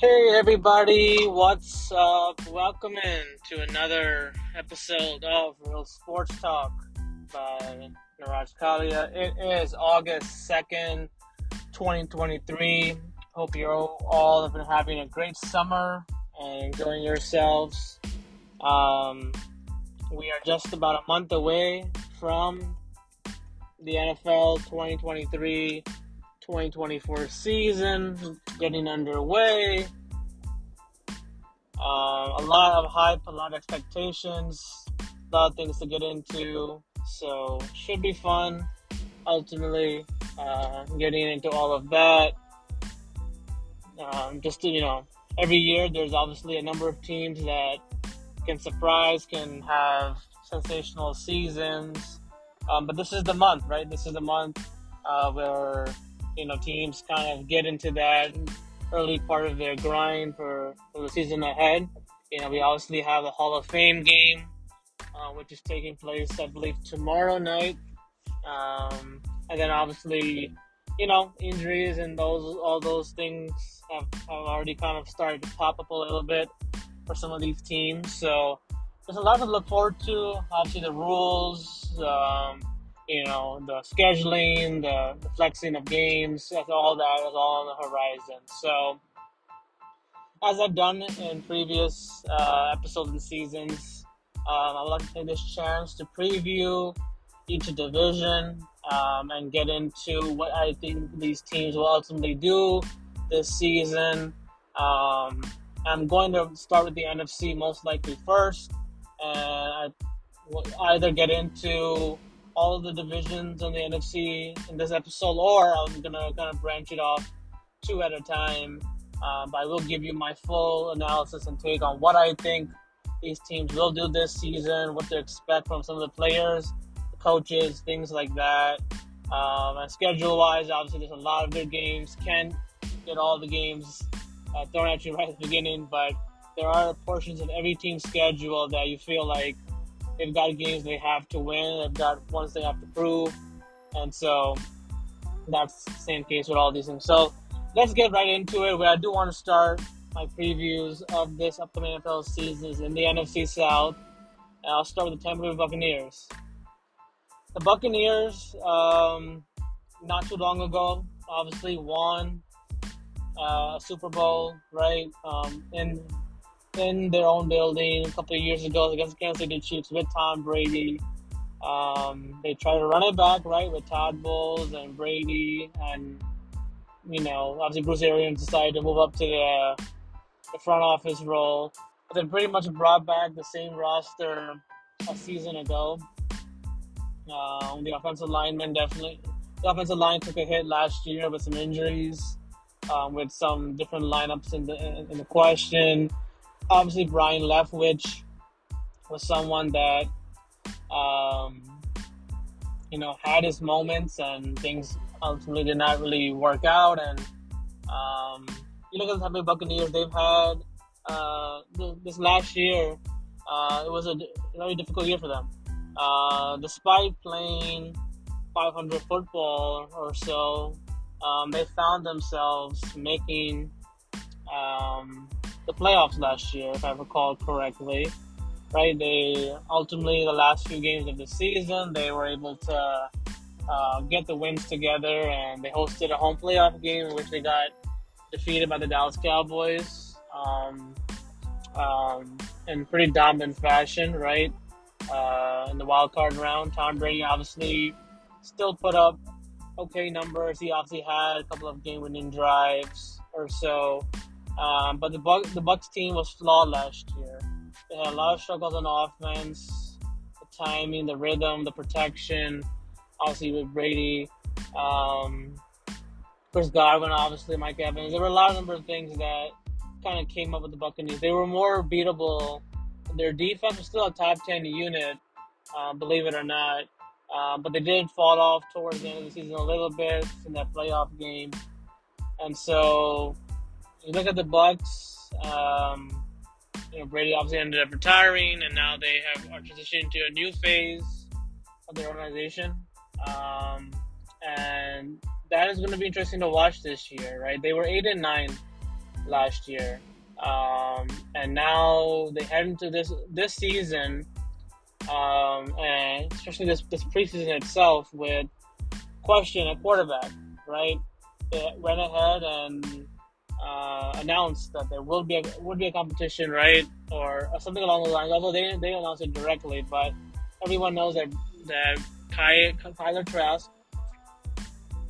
Hey everybody, what's up? Welcome in to another episode of Real Sports Talk by Niraj Kalia. It is August 2nd, 2023. Hope you're all have been having a great summer and enjoying yourselves. Um, we are just about a month away from the NFL 2023 2024 season getting underway. Uh, a lot of hype, a lot of expectations, a lot of things to get into. So, should be fun. Ultimately, uh, getting into all of that. Um, just to, you know, every year there's obviously a number of teams that can surprise, can have sensational seasons. Um, but this is the month, right? This is the month uh, where you know teams kind of get into that early part of their grind for, for the season ahead. You know, we obviously have a Hall of Fame game, uh, which is taking place, I believe, tomorrow night. Um, and then obviously, you know, injuries and those all those things have, have already kind of started to pop up a little bit for some of these teams. So there's a lot to look forward to. Obviously, the rules, um, you know, the scheduling, the, flexing of games, all that is all on the horizon. So, as I've done in previous uh, episodes and seasons, um, I would like to take this chance to preview each division um, and get into what I think these teams will ultimately do this season. Um, I'm going to start with the NFC most likely first, and I will either get into all of the divisions on the NFC in this episode, or I'm gonna kind of branch it off two at a time. Um, but I will give you my full analysis and take on what I think these teams will do this season, what to expect from some of the players, the coaches, things like that. Um, and schedule wise, obviously, there's a lot of good games. Can't get all the games uh, thrown at you right at the beginning, but there are portions of every team's schedule that you feel like They've got games they have to win. They've got ones they have to prove, and so that's the same case with all these things. So let's get right into it. Where I do want to start my previews of this upcoming NFL season is in the NFC South. And I'll start with the Tampa Bay Buccaneers. The Buccaneers, um, not too long ago, obviously won uh, a Super Bowl, right? Um, in in their own building a couple of years ago against Kansas City Chiefs with Tom Brady. Um, they tried to run it back, right, with Todd Bowles and Brady, and you know, obviously Bruce Arians decided to move up to the, the front office role, but then pretty much brought back the same roster a season ago. Uh, the offensive lineman definitely, the offensive line took a hit last year with some injuries, um, with some different lineups in the in the question obviously Byron Leftwich was someone that um, you know had his moments and things ultimately did not really work out. And um, you look at the Tampa Bay Buccaneers; they've had uh, this last year. Uh, it was a very difficult year for them. Uh, despite playing 500 football or so, um, they found themselves making um, the playoffs last year, if I recall correctly. Right? They ultimately, the last few games of the season, they were able to uh, get the wins together and they hosted a home playoff game in which they got defeated by the Dallas Cowboys um, um, in pretty dominant fashion, right? Uh, in the wild card round, Tom Brady obviously still put up okay numbers. He obviously had a couple of game winning drives or so. Um, but the Buck, the Bucks team was flawed last year. They had a lot of struggles on offense, the timing, the rhythm, the protection. Obviously with Brady, um, Chris Godwin, obviously Mike Evans. There were a lot of number of things that kind of came up with the Buccaneers. They were more beatable. Their defense was still a top ten unit, uh, believe it or not. Uh, but they did fall off towards the end of the season a little bit in that playoff game, and so you look at the Bucks. Um, you know, Brady obviously ended up retiring, and now they have are transitioning to a new phase of their organization. Um, and that is going to be interesting to watch this year, right? They were eight and nine last year. Um, and now they head into this this season, um, and especially this this preseason itself with question at quarterback. Right, they went ahead and uh, announced that there will be a, would be a competition, right, or, something along the lines. Although they they announced it directly, but everyone knows that that Ky, Kyler Trask,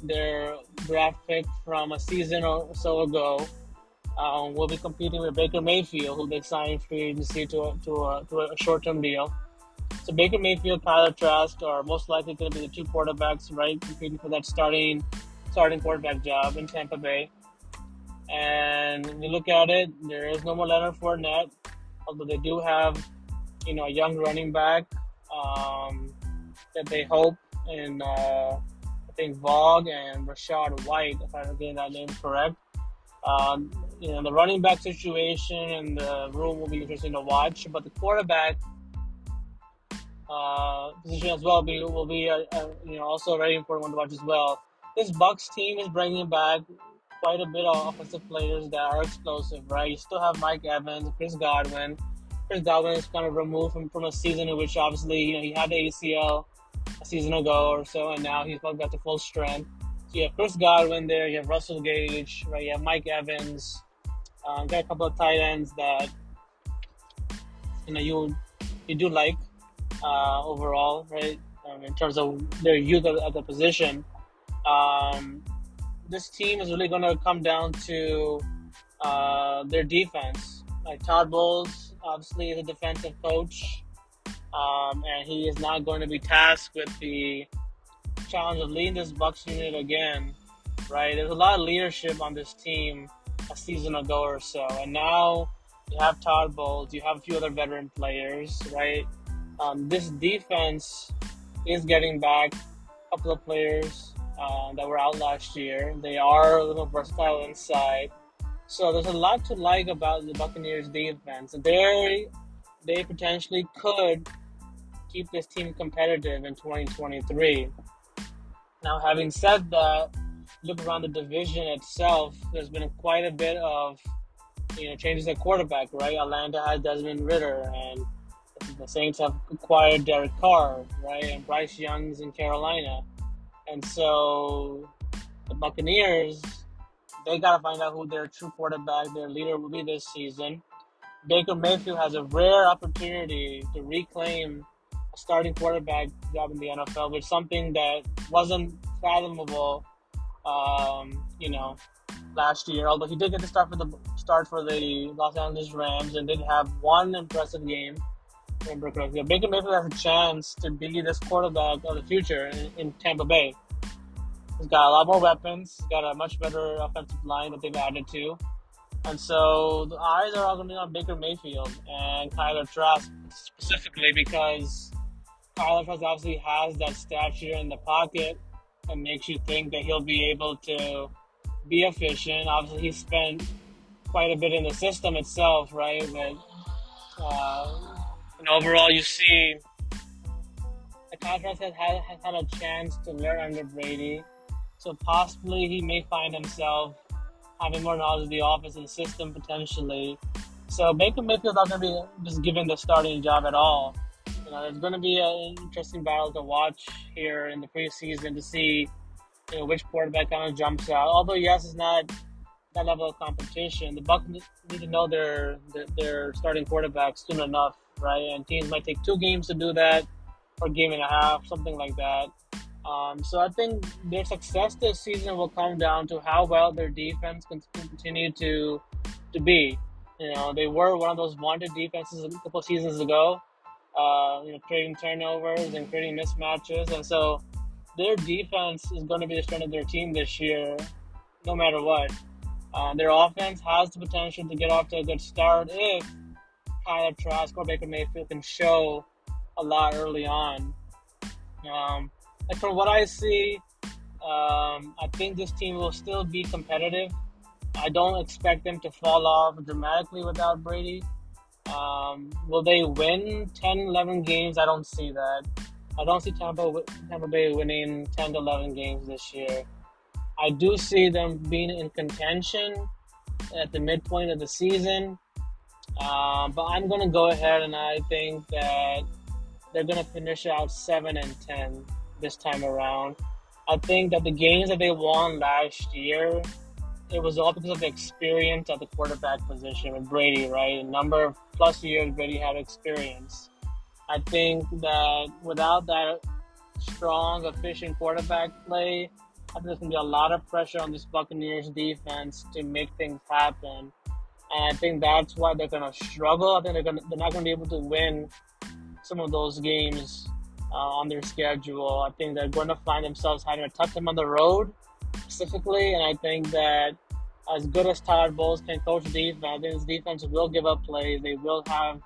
their draft pick from a season or so ago, um, will be competing with Baker Mayfield, who they signed free agency to a, to a, to a short term deal. So Baker Mayfield, Kyler Trask are most likely going to be the two quarterbacks, right, competing for that starting starting quarterback job in Tampa Bay. And when you look at it, there is no more Leonard Fournette, although they do have, you know, a young running back um, that they hope in, uh, I think, Vogue and Rachaad White, if I'm getting that name correct. Um, you know, the running back situation and the room will be interesting to watch, but the quarterback uh, position as well will be, will be a, a, you know, also a very important one to watch as well. This Bucks team is bringing back quite a bit of offensive players that are explosive, right? You still have Mike Evans, Chris Godwin. Chris Godwin is kind of removed from, from a season in which obviously, you know, he had the ACL a season ago or so, and now he's probably got to full strength. So you have Chris Godwin there, you have Russell Gage, right? You have Mike Evans. Um, got a couple of tight ends that you know you you do like uh, overall, right? Um, in terms of their youth at the position. Um, this team is really going to come down to uh, their defense. Like Todd Bowles, obviously, is a defensive coach, um, and he is not going to be tasked with the challenge of leading this Bucks unit again. Right? There's a lot of leadership on this team a season ago or so, and now you have Todd Bowles, you have a few other veteran players, right? Um, this defense is getting back a couple of players uh, that were out last year. They are a little versatile inside. So there's a lot to like about the Buccaneers defense. They they potentially could keep this team competitive in 2023. Now, having said that, look around the division itself. There's been quite a bit of you know changes at quarterback. Right, Atlanta has Desmond Ridder, and the Saints have acquired Derek Carr. Right, and Bryce Young's in Carolina. And so the Buccaneers, they got to find out who their true quarterback, their leader will be this season. Baker Mayfield has a rare opportunity to reclaim a starting quarterback job in the NFL, which is something that wasn't fathomable, um, you know, last year. Although he did get to start for the start for the Los Angeles Rams and did have one impressive game remember correctly. Baker Mayfield has a chance to be this quarterback of the future in, in, Tampa Bay. He's got a lot more weapons. He's got a much better offensive line that they've added to. And so the eyes are all going to be on Baker Mayfield and Kyler Trask specifically because Kyler Trask obviously has that stature in the pocket and makes you think that he'll be able to be efficient. Obviously, he spent quite a bit in the system itself, right? With uh, and overall, you see the contrast has had, has had a chance to learn under Brady. So possibly he may find himself having more knowledge of the office and system potentially. So Baker Mayfield's not going to be just given the starting job at all. You know, there's going to be an interesting battle to watch here in the preseason to see you know, which quarterback kind of jumps out. Although yes, it's not that level of competition. The Bucs need to know their, their their starting quarterback soon enough right? And teams might take two games to do that, or game and a half, something like that. Um, so I think their success this season will come down to how well their defense can continue to to be. You know, they were one of those wanted defenses a couple seasons ago. Uh, you know, creating turnovers and creating mismatches, and so their defense is going to be the strength of their team this year, no matter what. Uh, their offense has the potential to get off to a good start if Kyler Trask or Baker Mayfield can show a lot early on. Um, from what I see, um, I think this team will still be competitive. I don't expect them to fall off dramatically without Brady. Um, will they win 10, 11 games? I don't see that. I don't see Tampa, Tampa Bay winning 10 to 11 games this year. I do see them being in contention at the midpoint of the season. Um, but I'm going to go ahead and I think that they're going to finish out 7 and 10 this time around. I think that the games that they won last year, it was all because of the experience at the quarterback position with Brady, right? A number of plus years Brady had experience. I think that without that strong, efficient quarterback play, I think there's going to be a lot of pressure on this Buccaneers defense to make things happen. And I think that's why they're going to struggle. I think they're, gonna, they're not going to be able to win some of those games uh, on their schedule. I think they're going to find themselves having a tough time on the road specifically. And I think that as good as Todd Bowles can coach defense, I think his defense will give up plays. They will have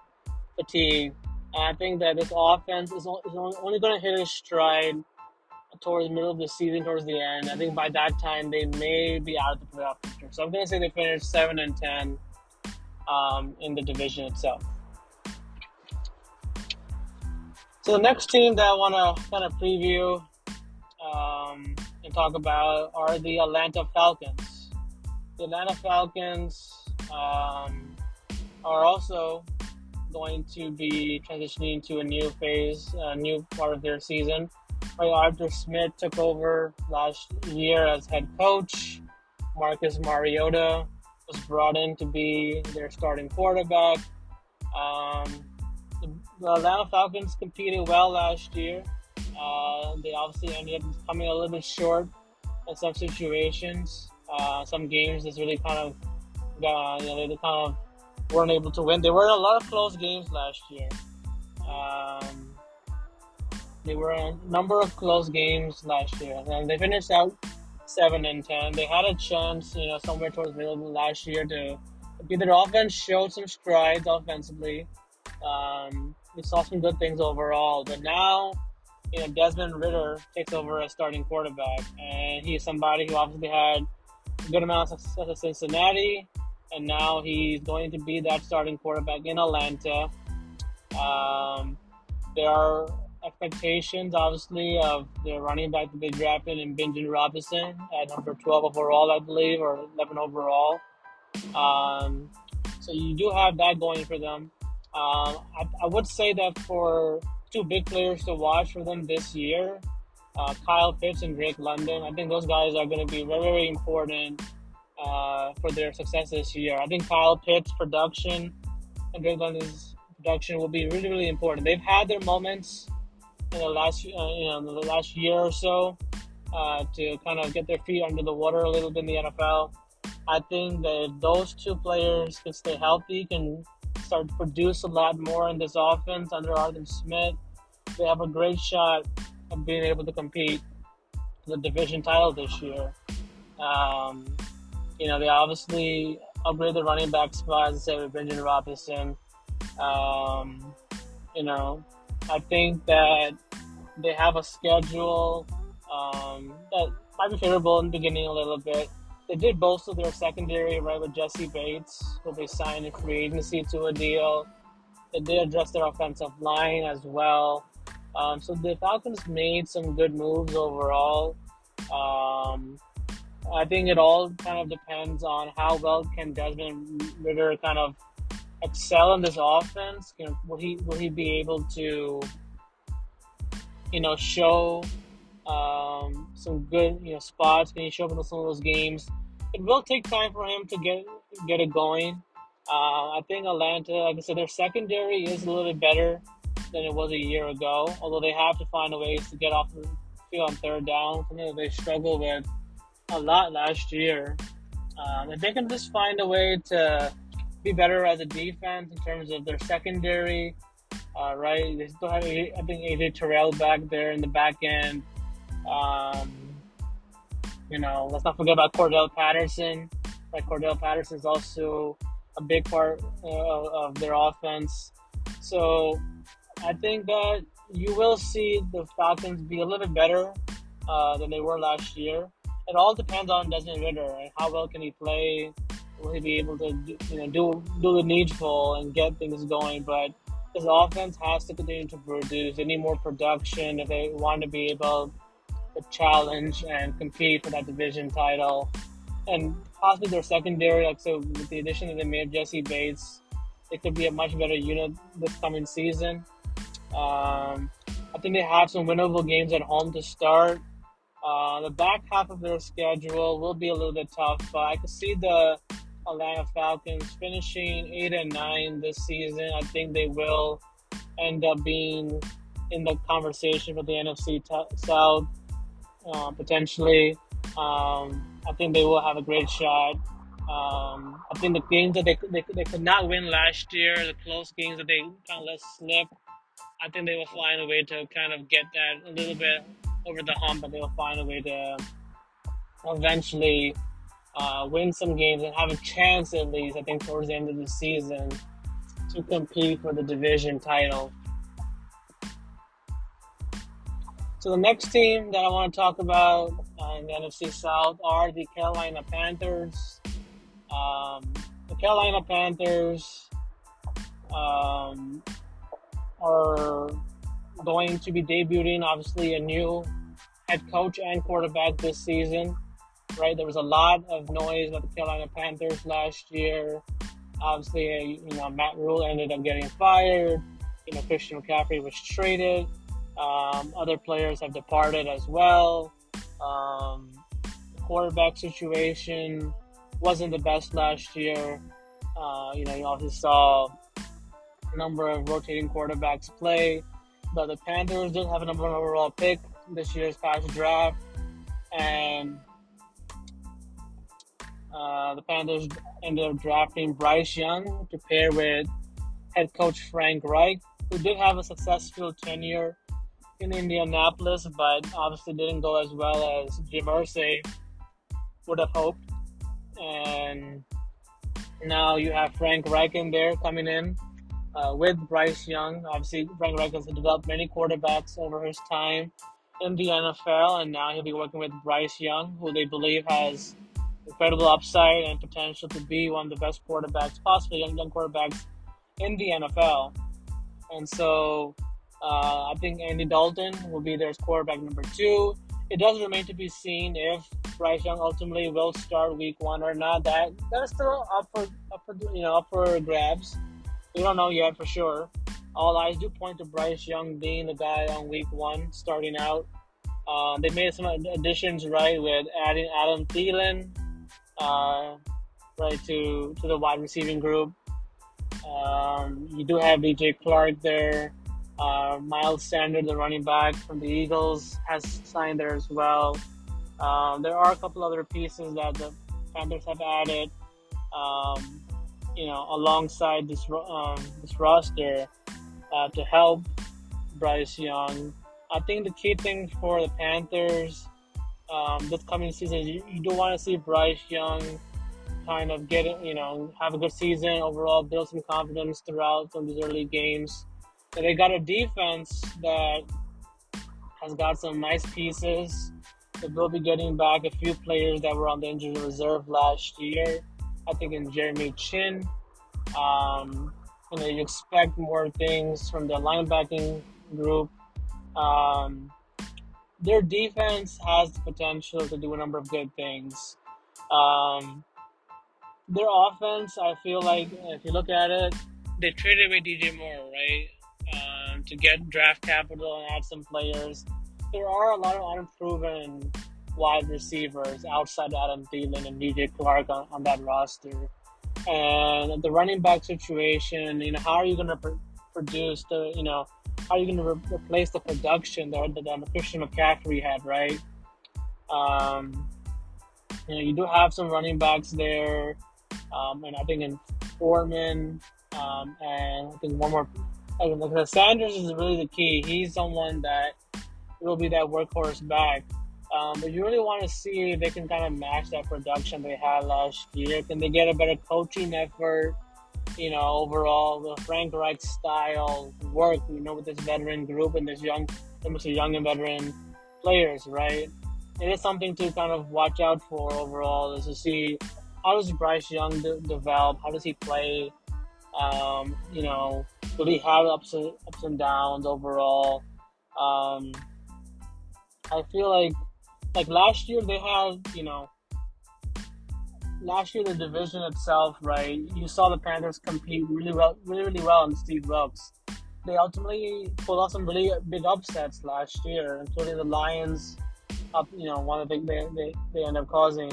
fatigue. And I think that this offense is only going to hit its stride towards the middle of the season, towards the end. I think by that time they may be out of the playoff picture. So I'm going to say they finish seven and ten um, in the division itself. So the next team that I want to kind of preview um, and talk about are the Atlanta Falcons. The Atlanta Falcons um, are also going to be transitioning to a new phase, a new part of their season. Arthur Smith took over last year as head coach. Marcus Mariota was brought in to be their starting quarterback. Um, the, the, Atlanta Falcons competed well last year. Uh, they obviously ended up coming a little bit short in some situations. Uh, some games that's really kind of, you know, they kind of weren't able to win. There were a lot of close games last year. Um, they were a number of close games last year, and they finished out seven and ten. They had a chance, you know, somewhere towards middle last year to be their offense showed some strides offensively. Um, we saw some good things overall, but now, you know, Desmond Ridder takes over as starting quarterback, and he's somebody who obviously had a good amount of success at Cincinnati, and now he's going to be that starting quarterback in Atlanta. Um, there are expectations, obviously, of the running back that they drafted in Bijan Robinson at number 12 overall, I believe, or 11 overall. Um, so you do have that going for them. Um, I, I, would say that for two big players to watch for them this year, uh, Kyle Pitts and Drake London, I think those guys are going to be very, very important uh, for their success this year. I think Kyle Pitts' production and Drake London's production will be really, really important. They've had their moments in the last, uh, you know, the last year or so uh, to kind of get their feet under the water a little bit in the NFL. I think that those two players can stay healthy, can start to produce a lot more in this offense under Arthur Smith. They have a great shot of being able to compete for the division title this year. Um, you know, they obviously upgrade the running back spot, as I said, with Bijan Robinson. Um, you know, I think that they have a schedule um, that might be favorable in the beginning a little bit. They did bolster their secondary, right, with Jessie Bates, who they signed in free agency to a deal. They did address their offensive line as well. Um, so the Falcons made some good moves overall. Um, I think it all kind of depends on how well can Desmond Ridder kind of excel in this offense. Know, will he will he be able to you know, show um, some good, you know, spots. Can he show up in some of those games? It will take time for him to get get it going. Uh, I think Atlanta, like I said, their secondary is a little bit better than it was a year ago. Although they have to find a ways to get off the field on third down, something that they struggled with a lot last year. Um, if they can just find a way to be better as a defense in terms of their secondary, uh, right? They still have, I think, AJ Terrell back there in the back end. Um, you know, let's not forget about Cordell Patterson. Like Cordell Patterson is also a big part uh, of their offense. So I think that you will see the Falcons be a little bit better uh, than they were last year. It all depends on Desmond Ridder and how well can he play. Will he be able to, do, you know, do do the needful and get things going? But this offense has to continue to produce. They need more production if they want to be able to challenge and compete for that division title. and possibly their secondary. Like so, with the addition that they made of Jessie Bates, it could be a much better unit this coming season. Um, I think they have some winnable games at home to start. Uh, the back half of their schedule will be a little bit tough, but I could see the Atlanta Falcons finishing eight and nine this season. I think they will end up being in the conversation for the NFC t- South uh, potentially. Um, I think they will have a great shot. Um, I think the games that they, they, they could not win last year, the close games that they kind of let slip, I think they will find a way to kind of get that a little bit over the hump, but they will find a way to eventually uh, win some games and have a chance at least, I think, towards the end of the season to compete for the division title. So the next team that I want to talk about uh, in the NFC South are the Carolina Panthers. Um, the Carolina Panthers um, are going to be debuting, obviously, a new head coach and quarterback this season. Right, there was a lot of noise about the Carolina Panthers last year. Obviously, you know Matt Rhule ended up getting fired. You know Christian McCaffrey was traded. Um, other players have departed as well. Um, the quarterback situation wasn't the best last year. Uh, you know, you also saw a number of rotating quarterbacks play, but the Panthers did have a number one overall pick this year's past draft, and uh, the Panthers ended up drafting Bryce Young to pair with head coach Frank Reich, who did have a successful tenure in Indianapolis, but obviously didn't go as well as Jim Irsay would have hoped and now you have Frank Reich in there coming in uh, with Bryce Young. Obviously, Frank Reich has developed many quarterbacks over his time in the NFL, and now he'll be working with Bryce Young, who they believe has incredible upside and potential to be one of the best quarterbacks, possibly young, young quarterbacks in the NFL. And so uh, I think Andy Dalton will be their quarterback number two. It does remain to be seen if Bryce Young ultimately will start Week One or not. That that is still up for up for you know up for grabs. We don't know yet for sure. All eyes do point to Bryce Young being the guy on Week One starting out. Uh, they made some additions right with adding Adam Thielen uh, right to to the wide receiving group. Um, you do have DJ Chark there. Uh, Miles Sanders, the running back from the Eagles, has signed there as well. Um, there are a couple other pieces that the Panthers have added, um, you know, alongside this um, this roster uh, to help Bryce Young. I think the key thing for the Panthers um, this coming season you, you do want to see Bryce Young kind of get it, you know, have a good season overall, build some confidence throughout some of these early games. And they got a defense that has got some nice pieces. They will be getting back a few players that were on the injury reserve last year. I think in Jeremy Chinn. Um, you know, you expect more things from the linebacking group. Um, their defense has the potential to do a number of good things. Um, their offense, I feel like, if you look at it, they traded away DJ Moore, right, um, to get draft capital and add some players there are a lot of unproven wide receivers outside Adam Thielen and DJ Chark on, on that roster. And the running back situation, you know, how are you going to pr- produce the, you know, how are you going to re- replace the production that, that Christian McCaffrey had, right? Um, you know, you do have some running backs there, um, and I think in Foreman, um, and I think one more. I Like, Sanders is really the key. He's someone that will be that workhorse back. Um, but you really want to see if they can kind of match that production they had last year. Can they get a better coaching effort? You know, overall, the Frank Reich style work. You know, with this veteran group and this young, almost young and veteran players, right? It is something to kind of watch out for overall. Is to see how does Bryce Young de- develop? How does he play? Um, you know, will he have ups and, ups and downs overall? Um, I feel like like last year they had you know last year the division itself, right? You saw the Panthers compete really well, really really well in Steve Wilks. They ultimately pulled off some really big upsets last year, including the Lions. Up, you know, one of the big they they, they end up causing.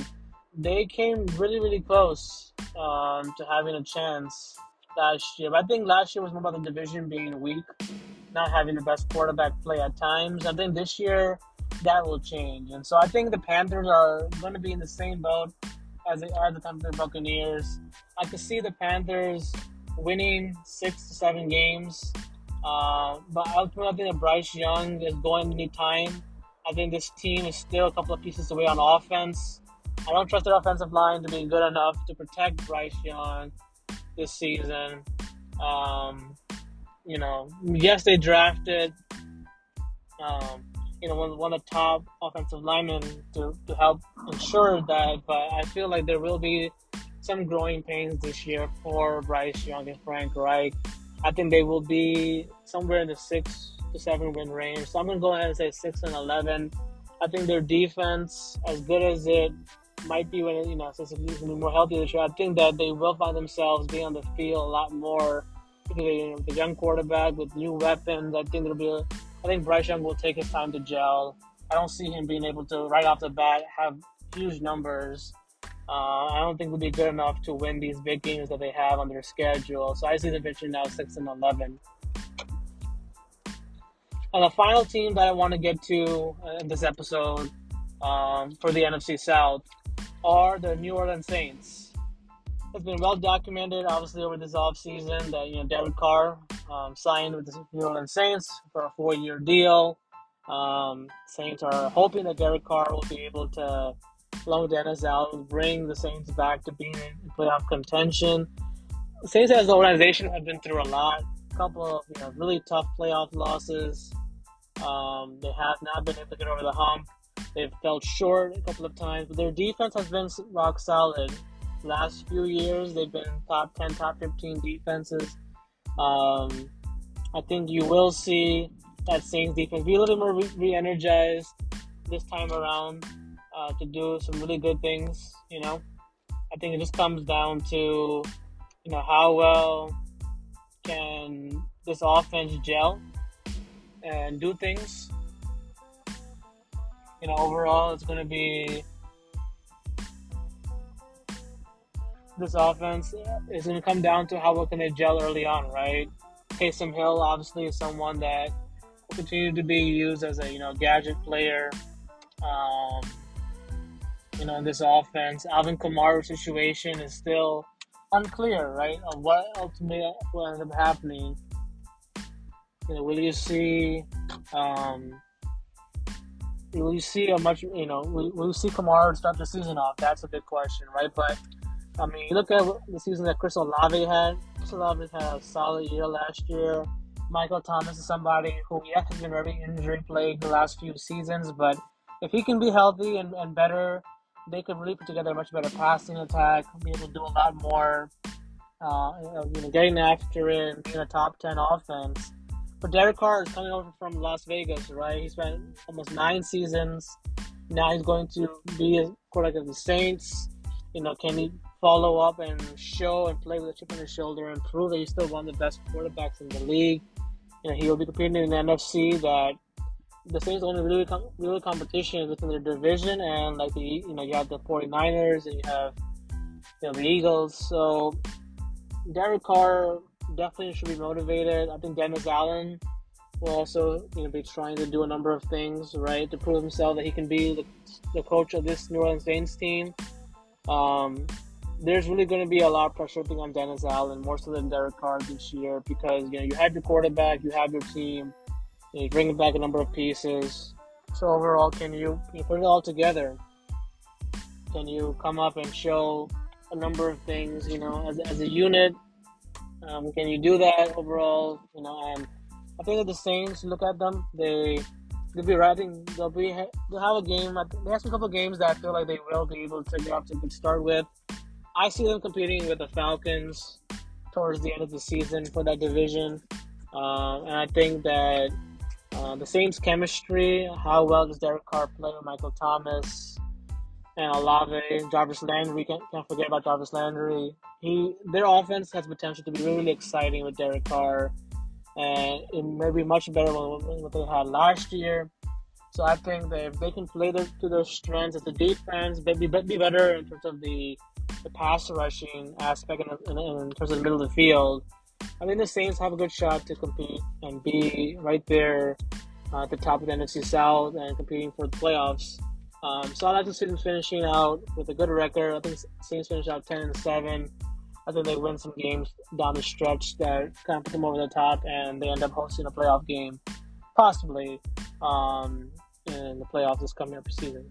They came really really close um, to having a chance last year. But I think last year was more about the division being weak, not having the best quarterback play at times. I think this year that will change. And so I think the Panthers are going to be in the same boat as they are the Tampa Bay Buccaneers. I could see the Panthers winning six to seven games. Uh, but ultimately, I think that Bryce Young is going to need time. I think this team is still a couple of pieces away on offense. I don't trust their offensive line to be good enough to protect Bryce Young this season. Um, you know, yes, they drafted um, you know, one, one of the top offensive linemen to, to help ensure that. But I feel like there will be some growing pains this year for Bryce Young and Frank Reich. I think they will be somewhere in the six to seven win range. So I'm going to go ahead and say six and 11. I think their defense, as good as it might be when, you know, since it's to be more healthy this year, I think that they will find themselves being on the field a lot more they, you know, the young quarterback with new weapons. I think there'll be a I think Bryce Young will take his time to gel. I don't see him being able to right off the bat have huge numbers. Uh, I don't think we will be good enough to win these big games that they have on their schedule. So I see them finishing now six and eleven. And the final team that I want to get to in this episode um, for the NFC South are the New Orleans Saints. It's been well documented, obviously, over this offseason that you know Derek Carr um, signed with the New Orleans Saints for a four-year deal. Um, Saints are hoping that Derek Carr will be able to, along with Dennis Allen, bring the Saints back to being in playoff contention. Saints as an organization have been through a lot. A couple of you know really tough playoff losses. Um, they have not been able to get over the hump. They've fell short a couple of times, but their defense has been rock solid. Last few years, they've been top 10, top 15 defenses. Um, I think you will see that Saints defense be a little more re energized this time around uh, to do some really good things. You know, I think it just comes down to you know how well can this offense gel and do things. You know, overall, it's going to be this offense is going to come down to how well can they gel early on, right? Taysom Hill obviously is someone that will continue to be used as a you know gadget player. Um, you know, in this offense, Alvin Kamara's situation is still unclear, right? Of what ultimately will end up happening. You know, will you see? Um, will you see a much? You know, will, will you see Kamara start the season off? That's a big question, right? But I mean, look at the season that Chris Olave had. Chris Olave had a solid year last year. Michael Thomas is somebody who, yes, has been very injury plagued the last few seasons, but if he can be healthy and, and better, they could really put together a much better passing attack, be able to do a lot more, uh, you know, getting after it, being a top 10 offense. But Derek Carr is coming over from Las Vegas, right? He spent almost nine seasons. Now he's going to be a quarterback of the Saints. You know, can he follow up and show and play with a chip on his shoulder and prove that he's still one of the best quarterbacks in the league. You know, he will be competing in the NFC that the Saints only really com- really competition is within their division and like the you know you have the 49ers and you have you know the Eagles. So Derek Carr definitely should be motivated. I think Dennis Allen will also you know be trying to do a number of things right to prove himself that he can be the, the coach of this New Orleans Saints team. Um, there's really going to be a lot of pressure putting on Dennis Allen more so than Derek Carr this year because you know you have your quarterback, you have your team, you bringing back a number of pieces. So overall, can you, you put it all together? Can you come up and show a number of things? You know, as, as a unit, um, can you do that overall? You know, and I think that the Saints look at them, they they'll be riding. They'll be they'll have a game. They have a couple of games that I feel like they will be able to get off to a good start with. I see them competing with the Falcons towards the end of the season for that division. Uh, and I think that uh, the Saints' chemistry, how well does Derek Carr play with Michael Thomas? and Olave, Jarvis Landry. Can't, can't forget about Jarvis Landry. He their offense has potential to be really exciting with Derek Carr, and it may be much better than what they had last year. So I think that if they can play their, to their strengths as a defense, be, be better in terms of the the pass rushing aspect in, in, in terms of the middle of the field, I think the Saints have a good shot to compete and be right there uh, at the top of the NFC South and competing for the playoffs. Um, so I like see them finishing out with a good record. I think Saints finish out ten and seven. I think they win some games down the stretch that kind of put them over the top, and they end up hosting a playoff game, possibly um, in the playoffs this coming up season.